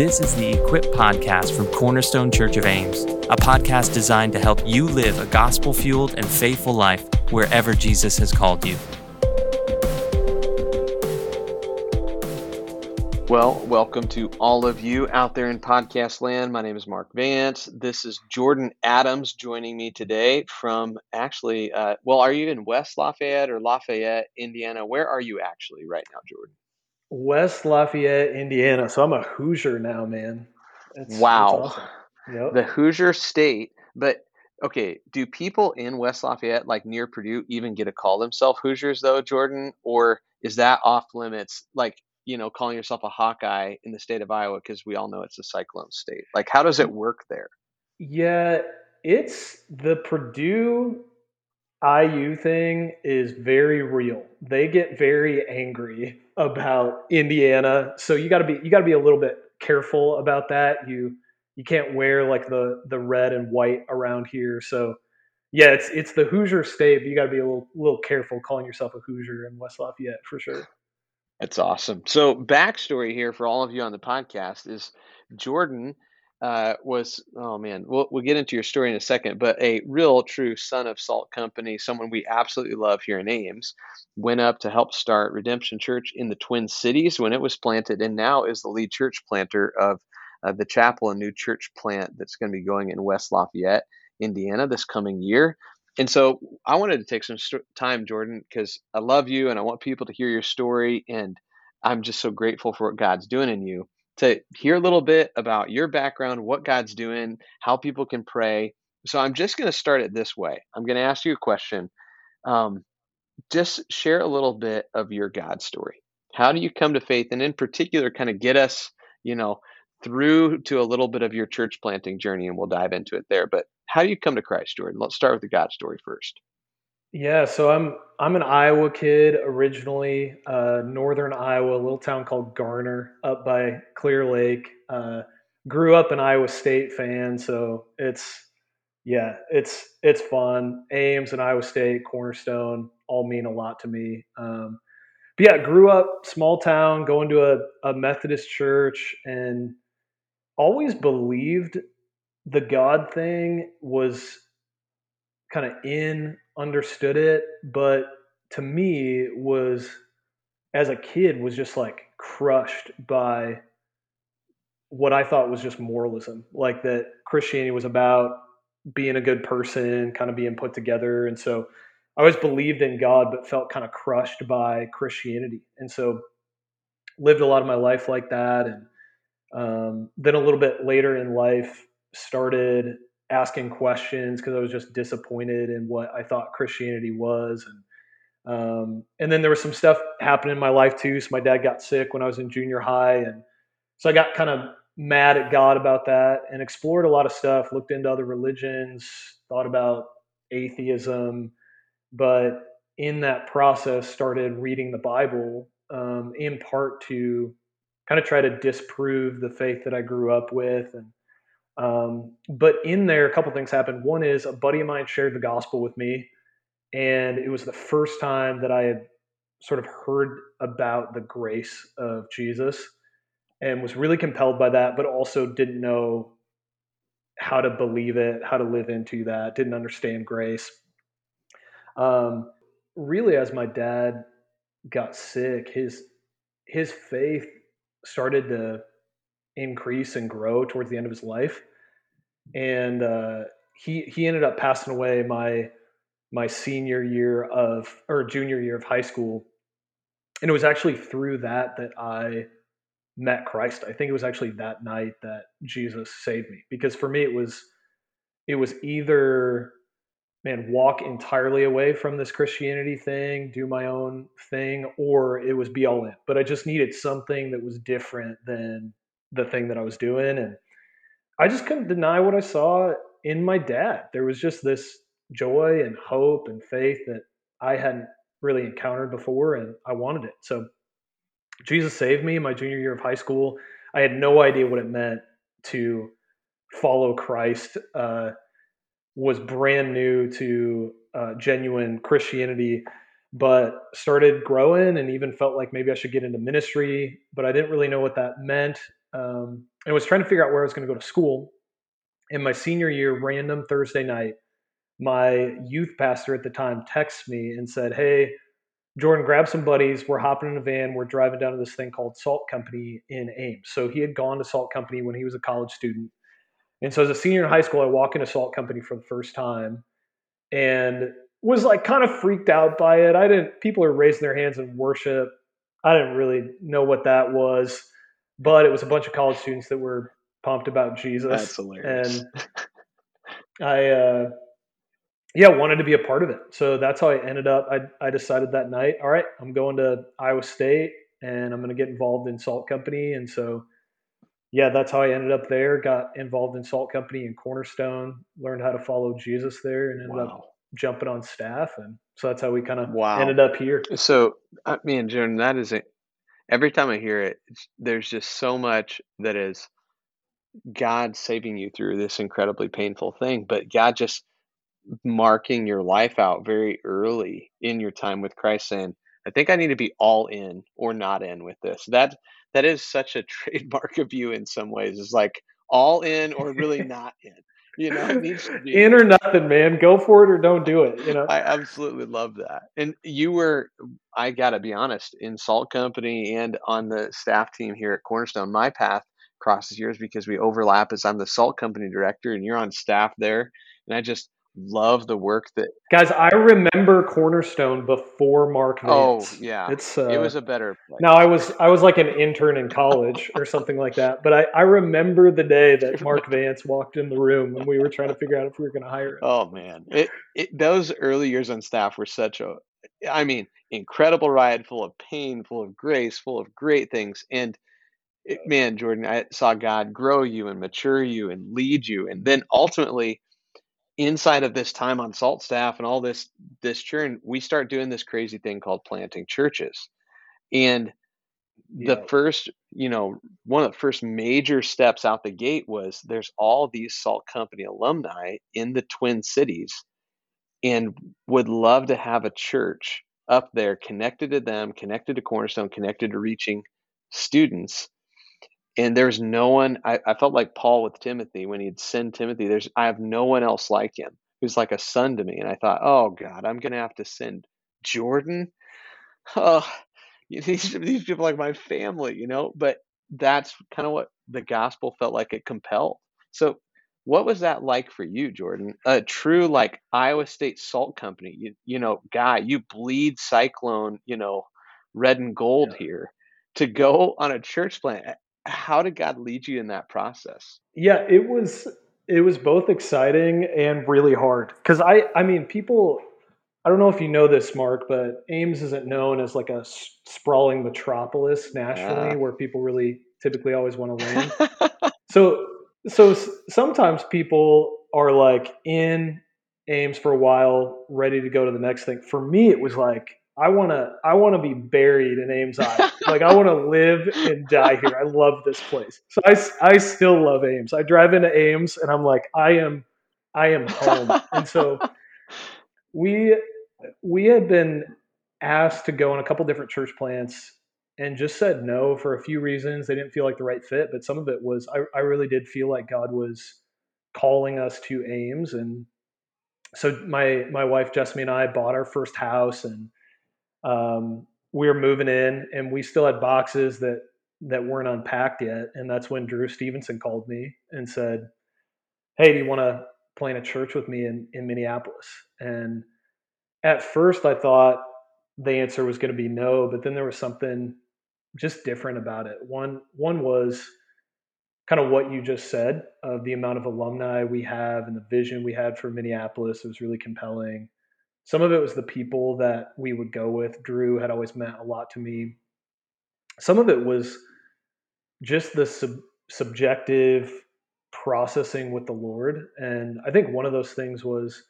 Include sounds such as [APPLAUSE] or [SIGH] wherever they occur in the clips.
This is the Equip Podcast from Cornerstone Church of Ames, a podcast designed to help you live a gospel fueled and faithful life wherever Jesus has called you. Well, welcome to all of you out there in podcast land. My name is Mark Vance. This is Jordan Adams joining me today from actually, uh, well, are you in West Lafayette or Lafayette, Indiana? Where are you actually right now, Jordan? West Lafayette, Indiana. So I'm a Hoosier now, man. That's, wow. That's awesome. yep. The Hoosier State. But okay, do people in West Lafayette, like near Purdue, even get to call themselves Hoosiers though, Jordan? Or is that off limits? Like, you know, calling yourself a Hawkeye in the state of Iowa because we all know it's a cyclone state. Like, how does it work there? Yeah, it's the Purdue IU thing is very real. They get very angry about Indiana, so you got to be you got to be a little bit careful about that. You you can't wear like the the red and white around here. So yeah, it's it's the Hoosier state, but you got to be a little little careful calling yourself a Hoosier in West Lafayette for sure. That's awesome. So backstory here for all of you on the podcast is Jordan uh, was oh man, we'll we'll get into your story in a second, but a real true son of Salt Company, someone we absolutely love here in Ames, went up to help start Redemption Church in the Twin Cities when it was planted, and now is the lead church planter of uh, the chapel and new church plant that's going to be going in West Lafayette, Indiana, this coming year. And so I wanted to take some st- time, Jordan, because I love you and I want people to hear your story, and I'm just so grateful for what God's doing in you to hear a little bit about your background, what God's doing, how people can pray. So I'm just going to start it this way. I'm going to ask you a question. Um, just share a little bit of your God story. How do you come to faith? And in particular, kind of get us, you know, through to a little bit of your church planting journey, and we'll dive into it there. But how do you come to Christ, Jordan? Let's start with the God story first. Yeah, so I'm I'm an Iowa kid originally, uh, northern Iowa, a little town called Garner, up by Clear Lake. Uh, grew up an Iowa State fan, so it's yeah, it's it's fun. Ames and Iowa State, Cornerstone, all mean a lot to me. Um, but yeah, grew up small town, going to a, a Methodist church, and always believed the God thing was kind of in understood it, but to me was as a kid was just like crushed by what I thought was just moralism, like that Christianity was about being a good person, kind of being put together, and so I always believed in God, but felt kind of crushed by Christianity, and so lived a lot of my life like that, and um, then a little bit later in life started asking questions because I was just disappointed in what I thought Christianity was. And um, and then there was some stuff happening in my life too. So my dad got sick when I was in junior high, and so I got kind of mad at God about that and explored a lot of stuff. Looked into other religions, thought about atheism, but in that process, started reading the Bible um, in part to kind of try to disprove the faith that I grew up with and um, but in there, a couple things happened. One is a buddy of mine shared the gospel with me, and it was the first time that I had sort of heard about the grace of Jesus and was really compelled by that, but also didn't know how to believe it, how to live into that, didn't understand grace. Um, really, as my dad got sick, his his faith started to increase and grow towards the end of his life. And uh, he he ended up passing away my my senior year of or junior year of high school. And it was actually through that that I met Christ. I think it was actually that night that Jesus saved me because for me it was it was either man walk entirely away from this Christianity thing, do my own thing or it was be all in. But I just needed something that was different than the thing that I was doing. And I just couldn't deny what I saw in my dad. There was just this joy and hope and faith that I hadn't really encountered before, and I wanted it. So Jesus saved me in my junior year of high school. I had no idea what it meant to follow Christ. Uh, was brand new to uh, genuine Christianity, but started growing and even felt like maybe I should get into ministry. But I didn't really know what that meant um, and was trying to figure out where I was going to go to school. In my senior year, random Thursday night, my youth pastor at the time texts me and said, "Hey, Jordan, grab some buddies. We're hopping in a van. We're driving down to this thing called Salt Company in Ames." So he had gone to Salt Company when he was a college student, and so as a senior in high school, I walk into Salt Company for the first time, and was like kind of freaked out by it. I didn't. People are raising their hands in worship. I didn't really know what that was, but it was a bunch of college students that were pumped about Jesus. That's hilarious. And I, uh, yeah, wanted to be a part of it. So that's how I ended up. I, I decided that night, all right, I'm going to Iowa State and I'm going to get involved in Salt Company. And so, yeah, that's how I ended up there. Got involved in Salt Company and Cornerstone, learned how to follow Jesus there, and ended Wow. up jumping on staff. And so that's how we kind of Wow. ended up here. So, I mean, Jordan, that is a, every time I hear it, there's just so much that is God saving you through this incredibly painful thing, but God just marking your life out very early in your time with Christ, saying, "I think I need to be all in or not in with this." That that is such a [LAUGHS] trademark of you in some ways. It's like all in or really [LAUGHS] not in. You know, it needs to be In or nothing, man. Go for it or don't do it. You know. I absolutely love that. And you were, I got to be honest, in Salt Company and on the staff team here at Cornerstone, my path crosses yours because we overlap as I'm the Salt Company director and you're on staff there. And I just love the work that, Guys, I remember Cornerstone before Mark oh, yeah, It's uh, it was a better place. now I was I was like an intern in college or something like that. But I, I remember the day that Mark Vance walked in the room when we were trying to figure out if we were going to hire him. Oh man, it, it those early years on staff were such a, I mean, incredible ride, full of pain, full of grace, full of great things. And it, man, Jordan, I saw God grow you and mature you and lead you, and then ultimately, inside of this time on Salt staff and all this this churn, we start doing this crazy thing called planting churches, and the Yeah. first, you know, one of the first major steps out the gate was there's all these Salt Company alumni in the Twin Cities and would love to have a church up there connected to them, connected to Cornerstone, connected to reaching students. And there's no one, I, I felt like Paul with Timothy when he'd send Timothy, there's, I have no one else like him who's like a son to me. And I thought, oh God, I'm going to have to send Jordan. Oh, [LAUGHS] these, these people are like my family, you know, but that's kind of what the gospel felt like it compelled. So what was that like for you, Jordan? A true like Iowa State Salt Company, you, you know, guy, you bleed cyclone, you know, red and gold here to go on a church plant. How did God lead you in that process? Yeah, it was it was both exciting and really hard because I I mean people I don't know if you know this, Mark, but Ames isn't known as like a s- sprawling metropolis nationally Yeah. where people really typically always want to land. [LAUGHS] So so s- sometimes people are like in Ames for a while, ready to go to the next thing. For me, it was like I want to I want to be buried in Ames, Iowa. like I want to live and die here. I love this place. So I, I still love Ames. I drive into Ames and I'm like I am I am home. and so we we had been asked to go on a couple different church plants and just said no for a few reasons. They didn't feel like the right fit, but some of it was I, I really did feel like God was calling us to Ames. And so my my wife Jessamy and I bought our first house and um, we were moving in and we still had boxes that that weren't unpacked yet. And that's when Drew Stevenson called me and said, Hey, do you want to plant a church with me in, in Minneapolis? And at first I thought the answer was going to be no, but then there was something just different about it. One one was kind of what you just said of the amount of alumni we have and the vision we had for Minneapolis. It was really compelling. Some of it was the people that we would go with. Drew had always meant a lot to me. Some of it was just the sub- subjective processing with the Lord. And I think one of those things was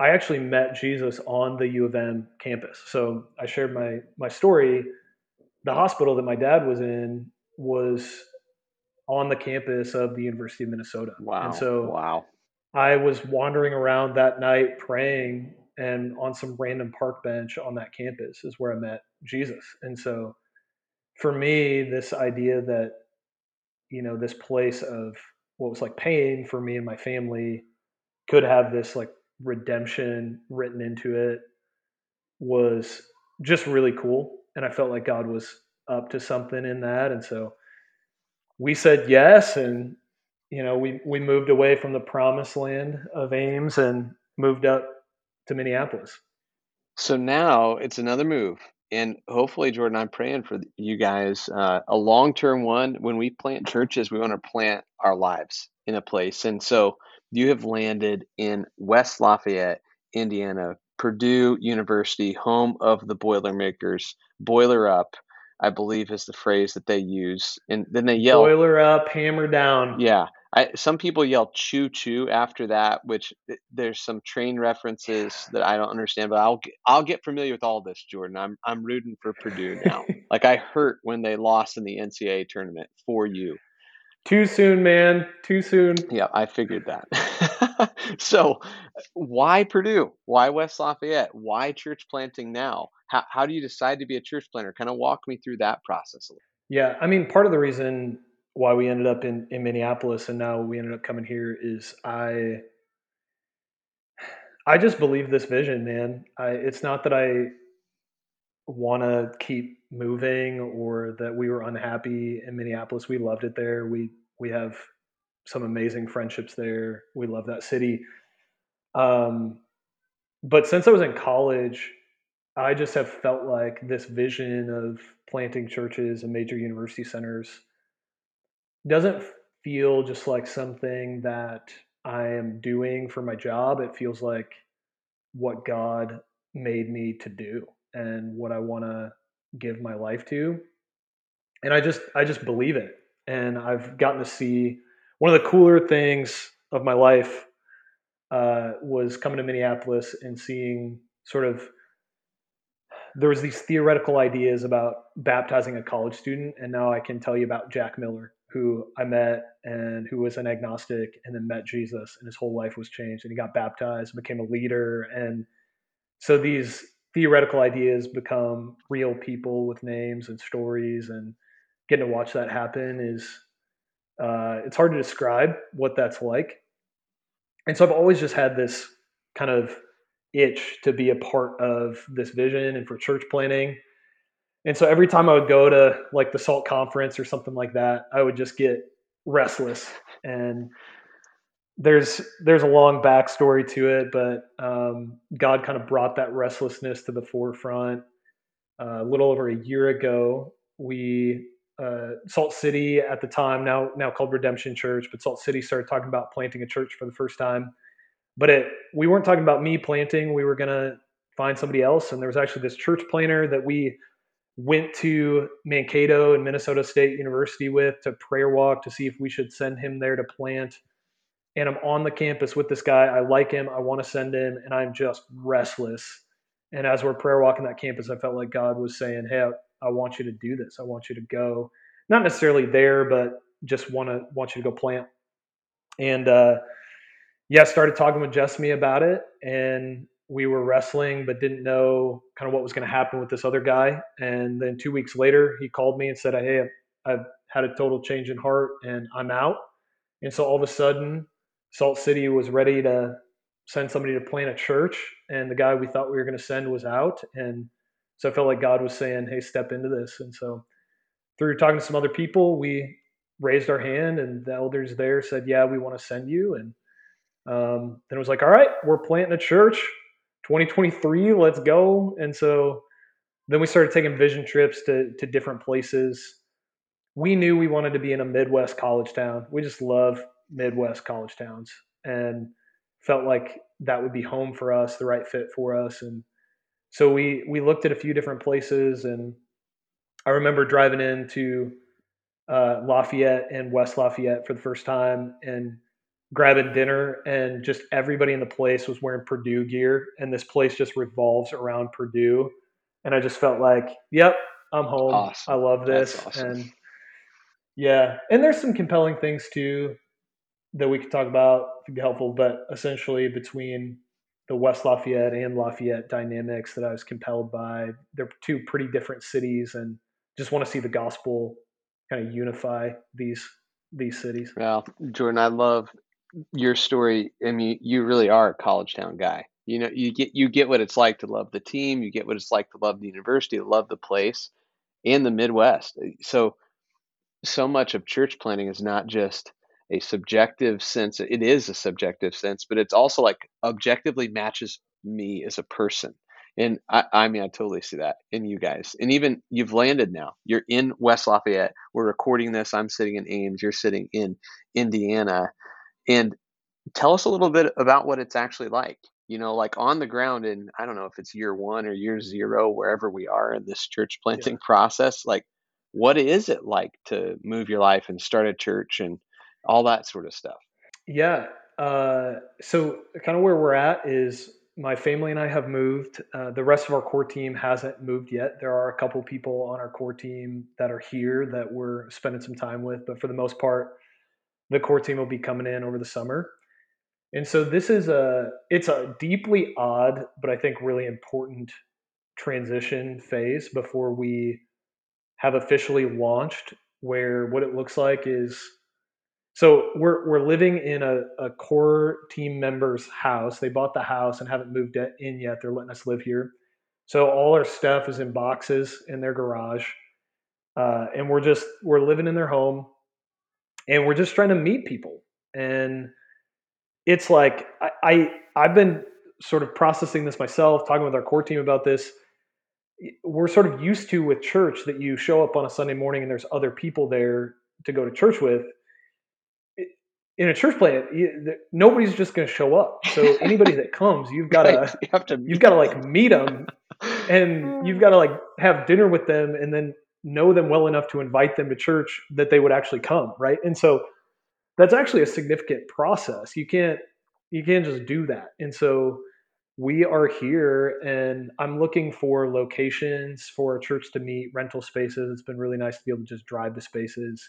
I actually met Jesus on the U of M campus. So I shared my my story. The hospital that my dad was in was on the campus of the University of Minnesota. Wow. And so wow. I was wandering around that night praying and on some random park bench on that campus is where I met Jesus. And so for me, this idea that you know, this place of what was like pain for me and my family could have this like redemption written into it was just really cool. And I felt like God was up to something in that. And so we said yes. And, you know, we, we moved away from the promised land of Ames and moved up to Minneapolis. So now it's another move. And hopefully, Jordan, I'm praying for you guys uh, a long term one. When we plant churches, we want to plant our lives in a place. And so you have landed in West Lafayette, Indiana, Purdue University, home of the Boilermakers. Boiler up, I believe, is the phrase that they use. And then they yell, Boiler up, hammer down. Yeah. I, some people yell choo choo after that, which eh, there's some train references that I don't understand, but I'll I'll get familiar with all this, Jordan. I'm I'm rooting for Purdue now. [LAUGHS] like I hurt when they lost in the NCAA tournament for you. Too soon, man. Too soon. Yeah, I figured that. [LAUGHS] so, why Purdue? Why West Lafayette? Why church planting now? How how do you decide to be a church planter? Kind of walk me through that process a little. Yeah, I mean, part of the reason why we ended up in, in Minneapolis and now we ended up coming here is I I just believe this vision, man. I, it's not that I want to keep moving or that we were unhappy in Minneapolis. We loved it there. We we have some amazing friendships there. We love that city. Um, but since I was in college, I just have felt like this vision of planting churches and major university centers doesn't feel just like something that I am doing for my job. It feels like what God made me to do and what I want to give my life to. And I just I just believe it. And I've gotten to see one of the cooler things of my life uh, was coming to Minneapolis and seeing sort of there was these theoretical ideas about baptizing a college student, and now I can tell you about Jack Miller who I met and who was an agnostic and then met Jesus and his whole life was changed and he got baptized, and became a leader. And so these theoretical ideas become real people with names and stories and getting to watch that happen is uh, it's hard to describe what that's like. And so I've always just had this kind of itch to be a part of this vision and for church planting and so every time I would go to like the SALT conference or something like that, I would just get restless. And there's there's a long backstory to it, but um, God kind of brought that restlessness to the forefront. Uh, a little over a year ago, we uh, Salt City at the time now now called Redemption Church, but Salt City started talking about planting a church for the first time. But it we weren't talking about me planting. We were gonna find somebody else, and there was actually this church planter that we went to Mankato and Minnesota State University with to prayer walk to see if we should send him there to plant. And I'm on the campus with this guy. I like him. I want to send him, and I'm just restless. And as we're prayer walking that campus, I felt like God was saying, "Hey, I, want you to do this. I want you to go, not necessarily there, but just want to want you to go plant." And uh, yeah, started talking with Jessamy about it, and we were wrestling but didn't know kind of what was going to happen with this other guy. And then two weeks later, he called me and said, Hey, I've had a total change in heart and I'm out. And so all of a sudden, Salt City was ready to send somebody to plant a church. And the guy we thought we were going to send was out. And so I felt like God was saying, Hey, step into this. And so through talking to some other people, we raised our hand and the elders there said, Yeah, we want to send you. And um, then it was like, All right, we're planting a church 2023, let's go. And so then we started taking vision trips to, to different places. We knew we wanted to be in a Midwest college town. We just love Midwest college towns and felt like that would be home for us, the right fit for us. And so we, we looked at a few different places and I remember driving into uh, Lafayette and West Lafayette for the first time and grabbing dinner and just everybody in the place was wearing Purdue gear and this place just revolves around Purdue and I just felt like, yep, I'm home. Awesome. I love this awesome. and yeah, and there's some compelling things too that we could talk about to be helpful, but essentially between the West Lafayette and Lafayette dynamics that I was compelled by, they're two pretty different cities and just want to see the gospel kind of unify these these cities. Well, Jordan, I love your story. I mean, you really are a college town guy. You know, you get you get what it's like to love the team. You get what it's like to love the university, love the place, and the Midwest. Eh, so, so much of church planting is not just a subjective sense. It is a subjective sense, but it's also like objectively matches me as a person. And I, I mean, I totally see that in you guys. And even you've landed now. You're in West Lafayette. We're recording this. I'm sitting in Ames. You're sitting in Indiana. And tell us a little bit about what it's actually like. You know, like on the ground, and I don't know if it's year one or year zero, wherever we are in this church planting yeah. process. Like, what is it like to move your life and start a church and all that sort of stuff? Yeah. Uh, so, kind of where we're at is my family and I have moved. Uh, the rest of our core team hasn't moved yet. There are a couple people on our core team that are here that we're spending some time with, but for the most part, the core team will be coming in over the summer. And so this is a it's a deeply odd, but I think really important transition phase before we have officially launched where what it looks like is so we're we're living in a, a core team member's house. They bought the house and haven't moved in yet. They're letting us live here. So all our stuff is in boxes in their garage, uh, and we're just we're living in their home, and we're just trying to meet people. And it's like I, I I've been sort of processing this myself, talking with our core team about this. We're sort of used to with church that you show up on a Sunday morning and there's other people there to go to church with in a church plant, nobody's just going to show up. So [LAUGHS] anybody that comes, you've got right. to you have to you've got to like meet them, and [LAUGHS] you've got to like have dinner with them, and then know them well enough to invite them to church that they would actually come, right? And so that's actually a significant process. You can't you can't just do that. And so we are here, and I'm looking for locations for a church to meet, rental spaces. It's been really nice to be able to just drive to spaces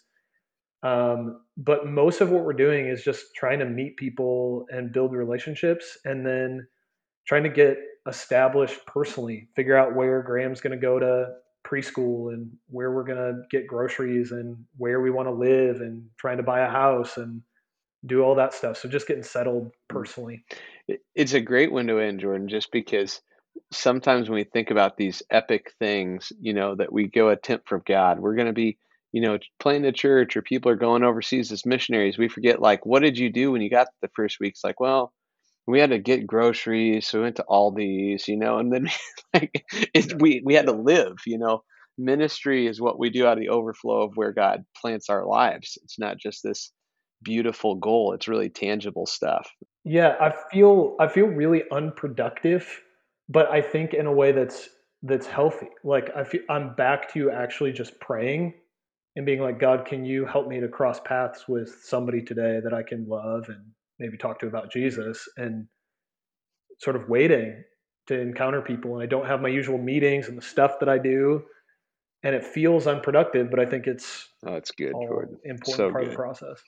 um, but most of what we're doing is just trying to meet people and build relationships and then trying to get established personally, figure out where Graham's going to go to preschool and where we're going to get groceries and where we want to live and trying to buy a house and do all that stuff. So just getting settled mm. personally. It's a great window in, Jordan, just because sometimes when we think about these epic things, you know, that we go attempt from God, we're going to be you know, playing the church or people are going overseas as missionaries, we forget like, what did you do when you got the first weeks? Like, well, we had to get groceries, so we went to Aldi's, you know, and then [LAUGHS] like it, we we had to live, you know. Ministry is what we do out of the overflow of where God plants our lives. It's not just this beautiful goal; it's really tangible stuff. Yeah, I feel I feel really unproductive, but I think in a way that's that's healthy. Like I feel I'm back to actually just praying and being like, God, can you help me to cross paths with somebody today that I can love and maybe talk to about Jesus and sort of waiting to encounter people. And I don't have my usual meetings and the stuff that I do. And it feels unproductive, but I think it's oh, it's good, Jordan. Important so part good. of the process.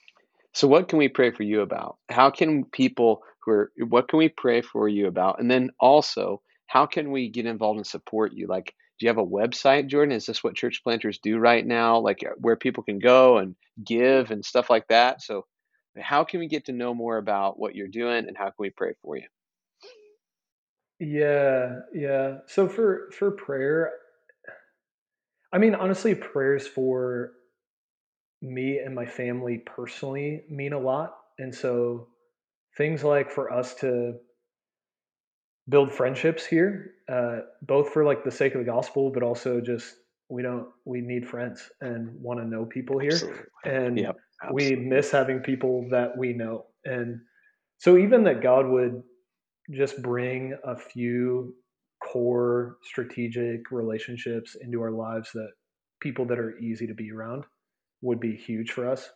So, what can we pray for you about? How can people who are, what can we pray for you about? And then also, how can we get involved and support you? Like, do you have a website, Jordan? Is this what church planters do right now? Like where people can go and give and stuff like that? So, how can we get to know more about what you're doing and how can we pray for you? Yeah, yeah. So for for prayer, I mean honestly prayers for me and my family personally mean a lot. And so things like for us to build friendships here, uh, both for like the sake of the gospel, but also just we don't we need friends and want to know people here, absolutely. and yep, we miss having people that we know, and so even that God would just bring a few core strategic relationships into our lives that people that are easy to be around would be huge for us.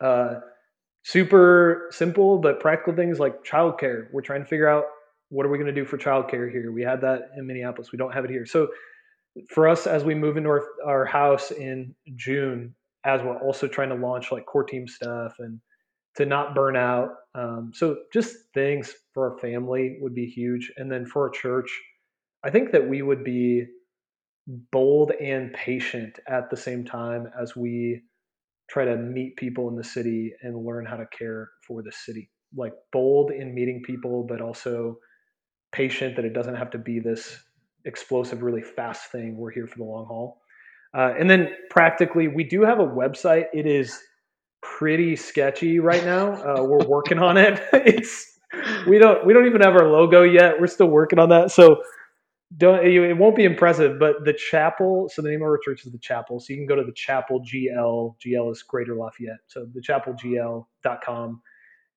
Uh, super simple but practical things like childcare. We're trying to figure out what are we going to do for childcare here? We had that in Minneapolis. We don't have it here. So for us, as we move into our, our house in June, as we're also trying to launch like core team stuff and to not burn out. Um, so just things for our family would be huge. And then for our church, I think that we would be bold and patient at the same time as we try to meet people in the city and learn how to care for the city. Like bold in meeting people, but also patient that it doesn't have to be this explosive, really fast thing. We're here for the long haul. Uh, and then practically, we do have a website. It is pretty sketchy right now. Uh, we're working on it. [LAUGHS] it's we don't we don't even have our logo yet. We're still working on that. So don't it won't be impressive. But the chapel. So the name of our church is the chapel. So you can go to the chapel GL. GL is Greater Lafayette. So the chapelgl.com.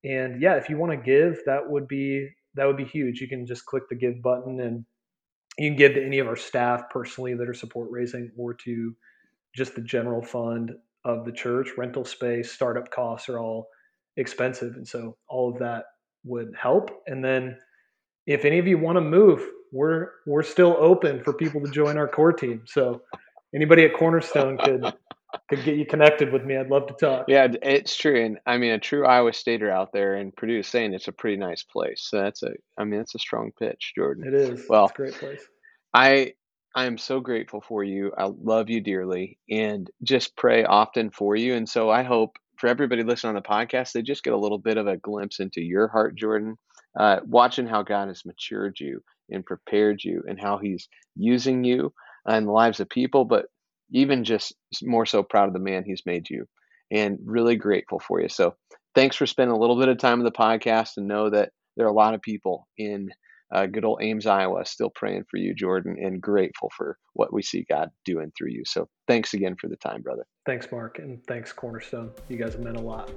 And yeah, if you want to give, that would be that would be huge. You can just click the give button and you can give to any of our staff personally that are support raising or to just the general fund of the church. Rental space, startup costs are all expensive. And so all of that would help. And then if any of you want to move, we're we're still open for people to join our core team. So anybody at Cornerstone could could get you connected with me. I'd love to talk. Yeah, it's true, and I mean a true Iowa Stater out there in Purdue is saying it's a pretty nice place. So that's a, I mean that's a strong pitch, Jordan. It is. Well, it's a great place. I I am so grateful for you. I love you dearly, and just pray often for you. And so I hope for everybody listening on the podcast, they just get a little bit of a glimpse into your heart, Jordan. Uh, watching how God has matured you and prepared you, and how He's using you in the lives of people, but even just more so proud of the man he's made you and really grateful for you. So thanks for spending a little bit of time in the podcast and know that there are a lot of people in uh, good old Ames, Iowa, still praying for you, Jordan, and grateful for what we see God doing through you. So thanks again for the time, brother. Thanks, Mark, and thanks, Cornerstone. You guys have meant a lot.